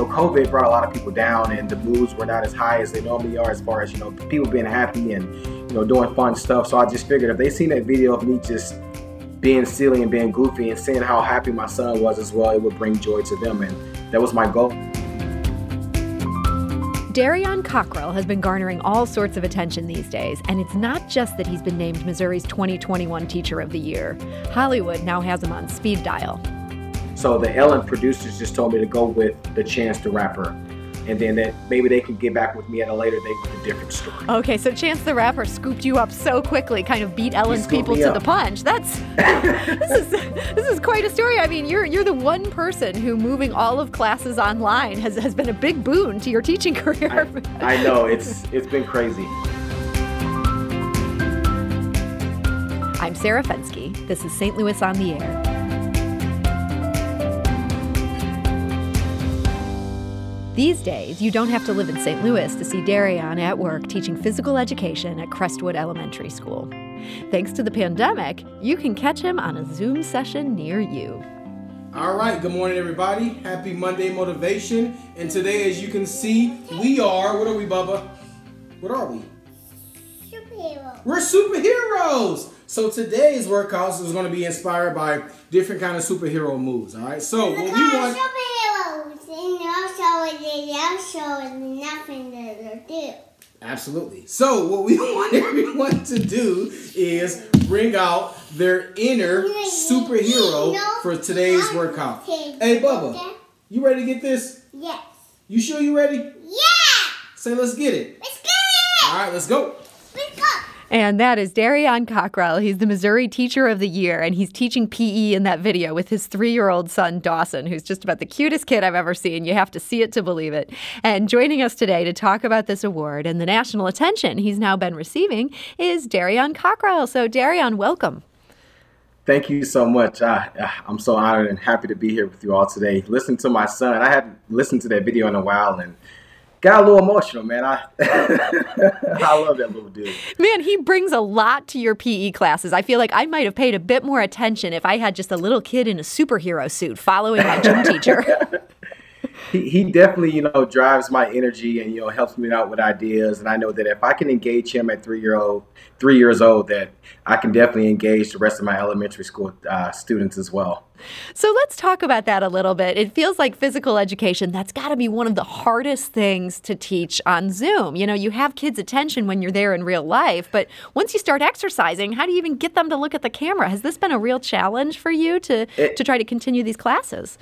know, COVID brought a lot of people down, and the moods were not as high as they normally are, as far as you know, people being happy and you know doing fun stuff. So I just figured if they seen that video of me just being silly and being goofy and seeing how happy my son was as well, it would bring joy to them, and that was my goal. Darion Cockrell has been garnering all sorts of attention these days, and it's not just that he's been named Missouri's 2021 Teacher of the Year. Hollywood now has him on speed dial. So the Ellen producers just told me to go with the Chance the Rapper and then that maybe they can get back with me at a later date with a different story. Okay, so Chance the Rapper scooped you up so quickly, kind of beat Ellen's people to up. the punch. That's this is this is quite a story. I mean, you're you're the one person who moving all of classes online has, has been a big boon to your teaching career. I, I know it's it's been crazy. I'm Sarah Fenske. This is St. Louis on the Air. These days, you don't have to live in St. Louis to see Darion at work teaching physical education at Crestwood Elementary School. Thanks to the pandemic, you can catch him on a Zoom session near you. All right, good morning, everybody. Happy Monday motivation. And today, as you can see, we are, what are we, Bubba? What are we? Superhero. We're superheroes. So today's workout is going to be inspired by different kind of superhero moves. All right. So what we want. Superheroes. And also, they also nothing to do. Absolutely. So what we want everyone to do is bring out their inner superhero for today's workout. Hey, Bubba, you ready to get this? Yes. You sure you ready? Yeah. Say, let's get it. Let's get it. All right, let's go. And that is Darion Cockrell. He's the Missouri Teacher of the Year, and he's teaching PE in that video with his three year old son, Dawson, who's just about the cutest kid I've ever seen. You have to see it to believe it. And joining us today to talk about this award and the national attention he's now been receiving is Darion Cockrell. So, Darion, welcome. Thank you so much. I, I'm so honored and happy to be here with you all today. Listen to my son. I hadn't listened to that video in a while, and got a little emotional, man. I I love that little dude. Man, he brings a lot to your PE classes. I feel like I might have paid a bit more attention if I had just a little kid in a superhero suit following my gym teacher. he, he definitely you know drives my energy and you know helps me out with ideas. And i know that if i can engage him at three year old three years old that i can definitely engage the rest of my elementary school uh, students as well. So let's talk about that a little bit. It feels like physical education that's got to be one of the hardest things to teach on zoom. You know you have kids attention when you're there in real life but once you start exercising how do you even get them to look at the camera? Has this been a real challenge for you to it, to try to continue these classes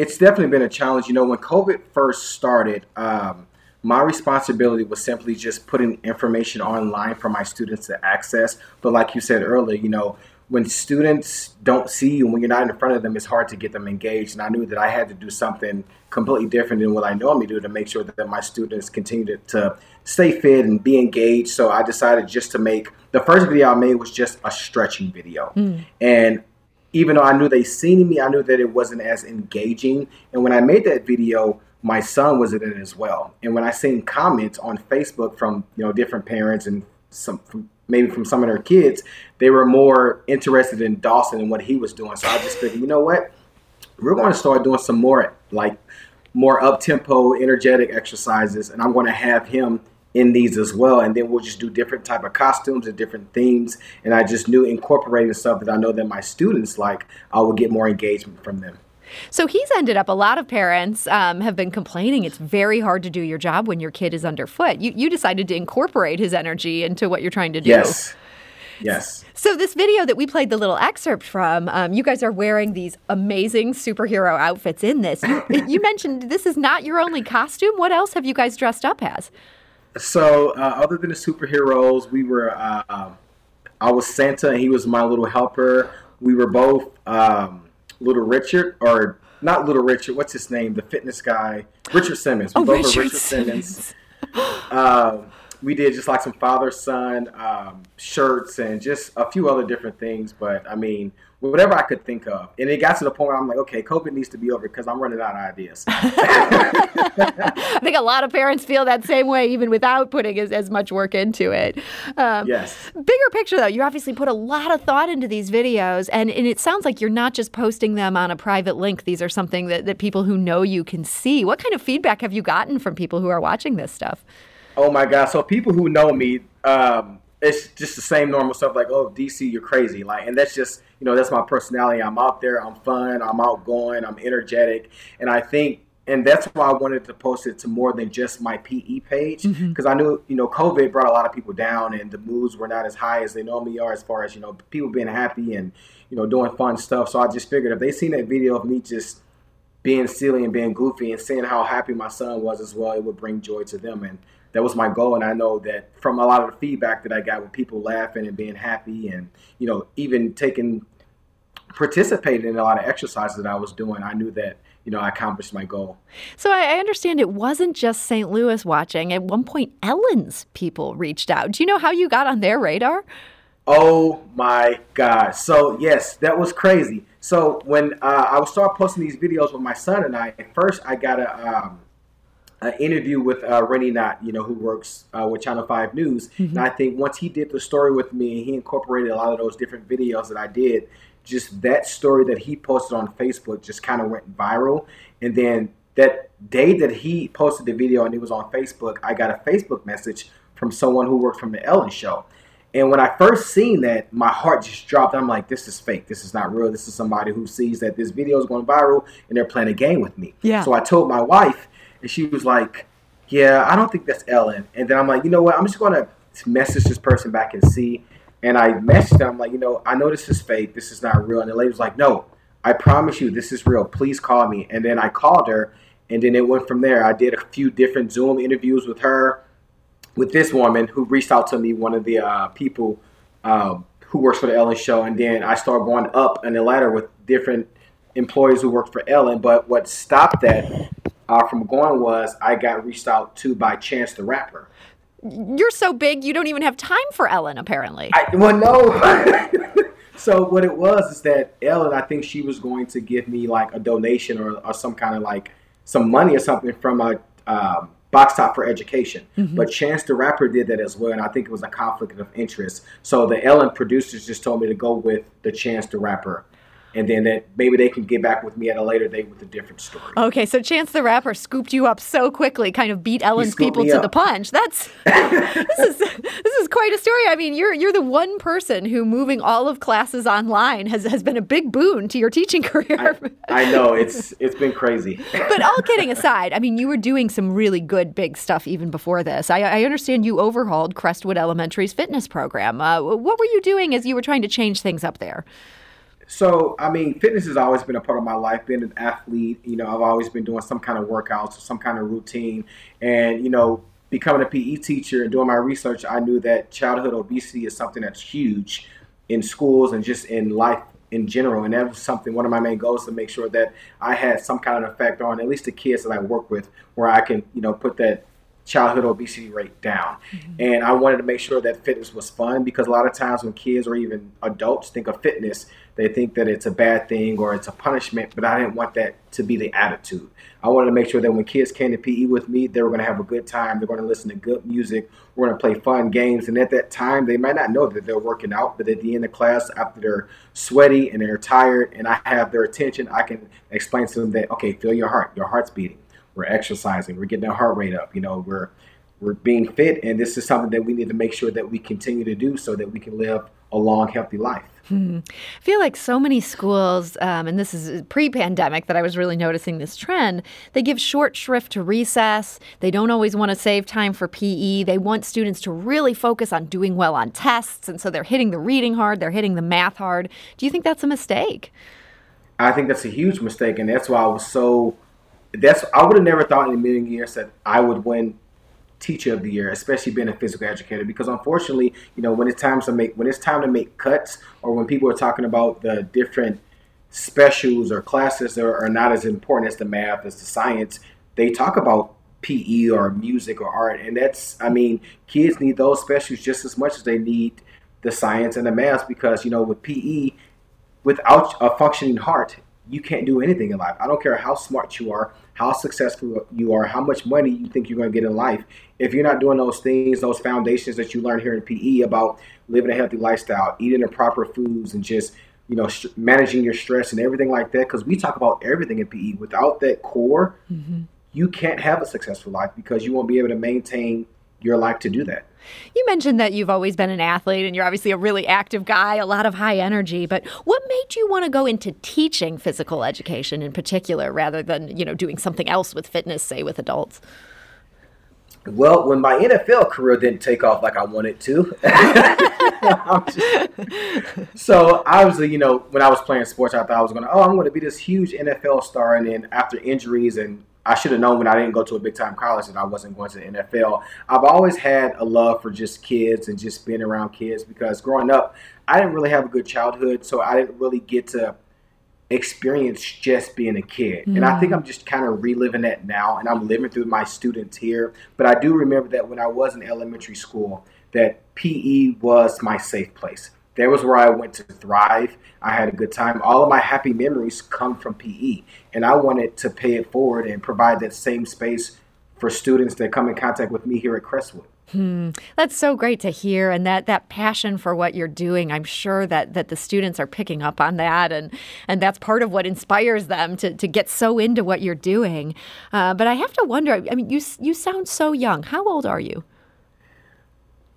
it's definitely been a challenge. You know, when COVID first started, um, my responsibility was simply just putting information online for my students to access. But like you said earlier, you know, when students don't see you, when you're not in front of them, it's hard to get them engaged. And I knew that I had to do something completely different than what I normally do to make sure that my students continue to, to stay fit and be engaged. So I decided just to make the first video I made was just a stretching video. Mm. And even though I knew they seen me, I knew that it wasn't as engaging. And when I made that video, my son was in it as well. And when I seen comments on Facebook from you know different parents and some maybe from some of their kids, they were more interested in Dawson and what he was doing. So I just figured, you know what, we're going to start doing some more like more up tempo, energetic exercises, and I'm going to have him in these as well and then we'll just do different type of costumes and different themes and i just knew incorporating stuff that i know that my students like i would get more engagement from them so he's ended up a lot of parents um, have been complaining it's very hard to do your job when your kid is underfoot you, you decided to incorporate his energy into what you're trying to do yes Yes. So this video that we played the little excerpt from, um, you guys are wearing these amazing superhero outfits in this. You, you mentioned this is not your only costume. What else have you guys dressed up as? So, uh, other than the superheroes, we were. Uh, um, I was Santa, and he was my little helper. We were both um, Little Richard, or not Little Richard. What's his name? The fitness guy, Richard Simmons. We oh, both Richard, Richard Simmons. uh, we did just like some father son um, shirts and just a few other different things. But I mean, whatever I could think of. And it got to the point where I'm like, okay, COVID needs to be over because I'm running out of ideas. I think a lot of parents feel that same way, even without putting as, as much work into it. Um, yes. Bigger picture, though, you obviously put a lot of thought into these videos, and, and it sounds like you're not just posting them on a private link. These are something that, that people who know you can see. What kind of feedback have you gotten from people who are watching this stuff? Oh my God! So people who know me, um, it's just the same normal stuff like, oh, DC, you're crazy. Like, and that's just, you know, that's my personality. I'm out there, I'm fun, I'm outgoing, I'm energetic. And I think, and that's why I wanted to post it to more than just my PE page. Because mm-hmm. I knew, you know, COVID brought a lot of people down and the moods were not as high as they normally are as far as, you know, people being happy and, you know, doing fun stuff. So I just figured if they seen that video of me just being silly and being goofy and seeing how happy my son was as well, it would bring joy to them. And that was my goal. And I know that from a lot of the feedback that I got with people laughing and being happy and, you know, even taking, participating in a lot of exercises that I was doing, I knew that, you know, I accomplished my goal. So I understand it wasn't just St. Louis watching. At one point, Ellen's people reached out. Do you know how you got on their radar? Oh my God. So, yes, that was crazy. So, when uh, I would start posting these videos with my son and I, at first I got a, um, an interview with uh, Rennie Knott, you know, who works uh, with Channel 5 News. Mm-hmm. And I think once he did the story with me and he incorporated a lot of those different videos that I did, just that story that he posted on Facebook just kind of went viral. And then that day that he posted the video and it was on Facebook, I got a Facebook message from someone who worked from the Ellen show. And when I first seen that, my heart just dropped. I'm like, this is fake. This is not real. This is somebody who sees that this video is going viral and they're playing a game with me. Yeah. So I told my wife, and she was like, "Yeah, I don't think that's Ellen." And then I'm like, "You know what? I'm just gonna message this person back and see." And I messaged them like, "You know, I know this is fake. This is not real." And the lady was like, "No, I promise you, this is real. Please call me." And then I called her, and then it went from there. I did a few different Zoom interviews with her, with this woman who reached out to me, one of the uh, people um, who works for the Ellen Show, and then I started going up in the ladder with different employees who worked for Ellen. But what stopped that uh, from going was I got reached out to by Chance the Rapper. You're so big, you don't even have time for Ellen, apparently. I, well, no. so what it was is that Ellen, I think she was going to give me like a donation or, or some kind of like some money or something from a um, box top for education. Mm-hmm. But Chance the Rapper did that as well, and I think it was a conflict of interest. So the Ellen producers just told me to go with the Chance the Rapper and then that maybe they can get back with me at a later date with a different story. Okay, so Chance the Rapper scooped you up so quickly, kind of beat Ellen's people to up. the punch. That's this is this is quite a story. I mean, you're you're the one person who moving all of classes online has, has been a big boon to your teaching career. I, I know it's it's been crazy. but all kidding aside, I mean, you were doing some really good big stuff even before this. I, I understand you overhauled Crestwood Elementary's fitness program. Uh, what were you doing as you were trying to change things up there? So, I mean, fitness has always been a part of my life. Being an athlete, you know, I've always been doing some kind of workouts or some kind of routine. And, you know, becoming a PE teacher and doing my research, I knew that childhood obesity is something that's huge in schools and just in life in general. And that was something, one of my main goals to make sure that I had some kind of effect on at least the kids that I work with, where I can, you know, put that childhood obesity rate down. Mm-hmm. And I wanted to make sure that fitness was fun because a lot of times when kids or even adults think of fitness, they think that it's a bad thing or it's a punishment, but I didn't want that to be the attitude. I wanted to make sure that when kids came to PE with me, they were going to have a good time. They're going to listen to good music. We're going to play fun games. And at that time, they might not know that they're working out, but at the end of class, after they're sweaty and they're tired and I have their attention, I can explain to them that, okay, feel your heart. Your heart's beating. We're exercising. We're getting our heart rate up. You know, we're we're being fit, and this is something that we need to make sure that we continue to do so that we can live a long, healthy life. Hmm. I feel like so many schools, um, and this is pre pandemic that I was really noticing this trend, they give short shrift to recess. They don't always want to save time for PE. They want students to really focus on doing well on tests. And so they're hitting the reading hard, they're hitting the math hard. Do you think that's a mistake? I think that's a huge mistake. And that's why I was so. That's I would have never thought in a million years that I would win teacher of the year, especially being a physical educator, because unfortunately, you know, when it's time to make when it's time to make cuts, or when people are talking about the different specials or classes that are not as important as the math as the science, they talk about PE or music or art. And that's, I mean, kids need those specials just as much as they need the science and the math because, you know, with PE, without a functioning heart, you can't do anything in life. I don't care how smart you are, how successful you are, how much money you think you're going to get in life. If you're not doing those things, those foundations that you learn here in PE about living a healthy lifestyle, eating the proper foods, and just you know st- managing your stress and everything like that, because we talk about everything in PE. Without that core, mm-hmm. you can't have a successful life because you won't be able to maintain your life to do that. You mentioned that you've always been an athlete and you're obviously a really active guy, a lot of high energy, but what made you want to go into teaching physical education in particular rather than, you know, doing something else with fitness, say with adults? Well, when my NFL career didn't take off like I wanted to, just, so obviously, you know, when I was playing sports, I thought I was going to, oh, I'm going to be this huge NFL star, and then after injuries and I should have known when I didn't go to a big time college that I wasn't going to the NFL. I've always had a love for just kids and just being around kids because growing up, I didn't really have a good childhood, so I didn't really get to experience just being a kid. Mm. And I think mm. I'm just kind of reliving that now and I'm living through my students here. But I do remember that when I was in elementary school, that PE was my safe place. There was where I went to thrive. I had a good time. All of my happy memories come from PE. And I wanted to pay it forward and provide that same space for students that come in contact with me here at Crestwood. Hmm. That's so great to hear, and that that passion for what you're doing. I'm sure that that the students are picking up on that, and and that's part of what inspires them to to get so into what you're doing. Uh, but I have to wonder. I mean, you you sound so young. How old are you?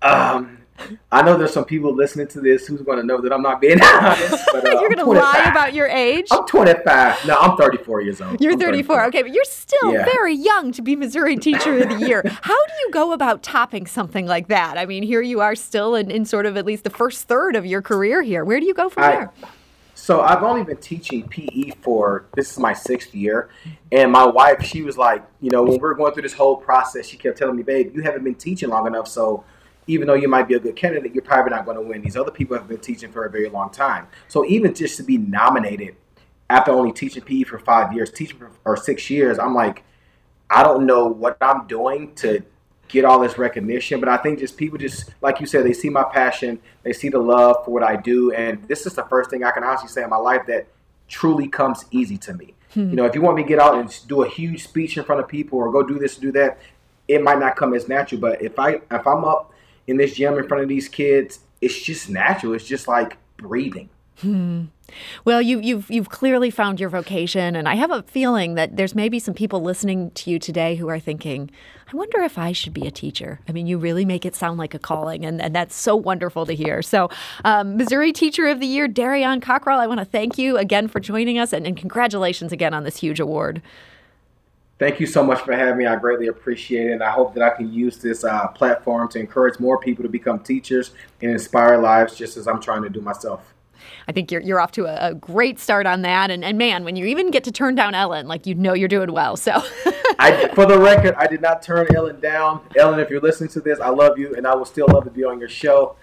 Um, I know there's some people listening to this who's going to know that I'm not being honest. But, uh, you're going to lie about your age? I'm 25. No, I'm 34 years old. You're 34. Okay, but you're still yeah. very young to be Missouri Teacher of the Year. How do you go about topping something like that? I mean, here you are still in, in sort of at least the first third of your career here. Where do you go from I, there? So I've only been teaching PE for this is my sixth year, and my wife, she was like, you know, when we were going through this whole process, she kept telling me, "Babe, you haven't been teaching long enough, so." Even though you might be a good candidate, you're probably not going to win. These other people have been teaching for a very long time. So even just to be nominated after only teaching PE for five years, teaching for or six years, I'm like, I don't know what I'm doing to get all this recognition, but I think just people just like you said, they see my passion, they see the love for what I do, and this is the first thing I can honestly say in my life that truly comes easy to me. Hmm. You know, if you want me to get out and do a huge speech in front of people or go do this, do that, it might not come as natural. But if I if I'm up in this gym in front of these kids, it's just natural. It's just like breathing. Hmm. Well, you, you've you've clearly found your vocation, and I have a feeling that there's maybe some people listening to you today who are thinking, "I wonder if I should be a teacher." I mean, you really make it sound like a calling, and, and that's so wonderful to hear. So, um, Missouri Teacher of the Year, Darion Cockrell, I want to thank you again for joining us, and, and congratulations again on this huge award. Thank you so much for having me. I greatly appreciate it. And I hope that I can use this uh, platform to encourage more people to become teachers and inspire lives just as I'm trying to do myself. I think you're, you're off to a, a great start on that. And, and man, when you even get to turn down Ellen, like you know you're doing well. So, I, for the record, I did not turn Ellen down. Ellen, if you're listening to this, I love you and I will still love to be on your show.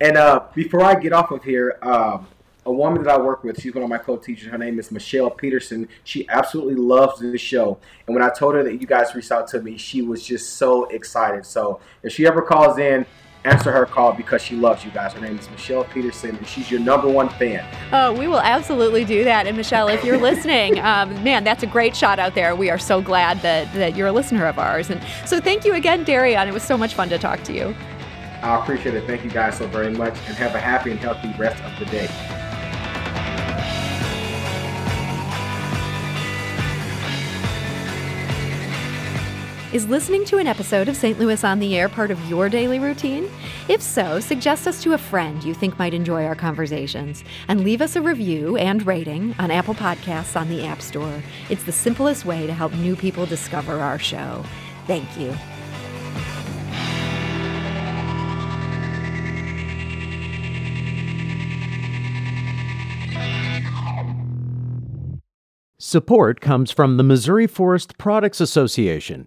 And uh, before I get off of here, um, a woman that I work with, she's one of my co-teachers. Her name is Michelle Peterson. She absolutely loves the show. And when I told her that you guys reached out to me, she was just so excited. So if she ever calls in, answer her call because she loves you guys. Her name is Michelle Peterson, and she's your number one fan. Oh, we will absolutely do that. And Michelle, if you're listening, um, man, that's a great shot out there. We are so glad that, that you're a listener of ours. And so thank you again, Darion. It was so much fun to talk to you. I appreciate it. Thank you guys so very much, and have a happy and healthy rest of the day. Is listening to an episode of St. Louis on the Air part of your daily routine? If so, suggest us to a friend you think might enjoy our conversations and leave us a review and rating on Apple Podcasts on the App Store. It's the simplest way to help new people discover our show. Thank you. Support comes from the Missouri Forest Products Association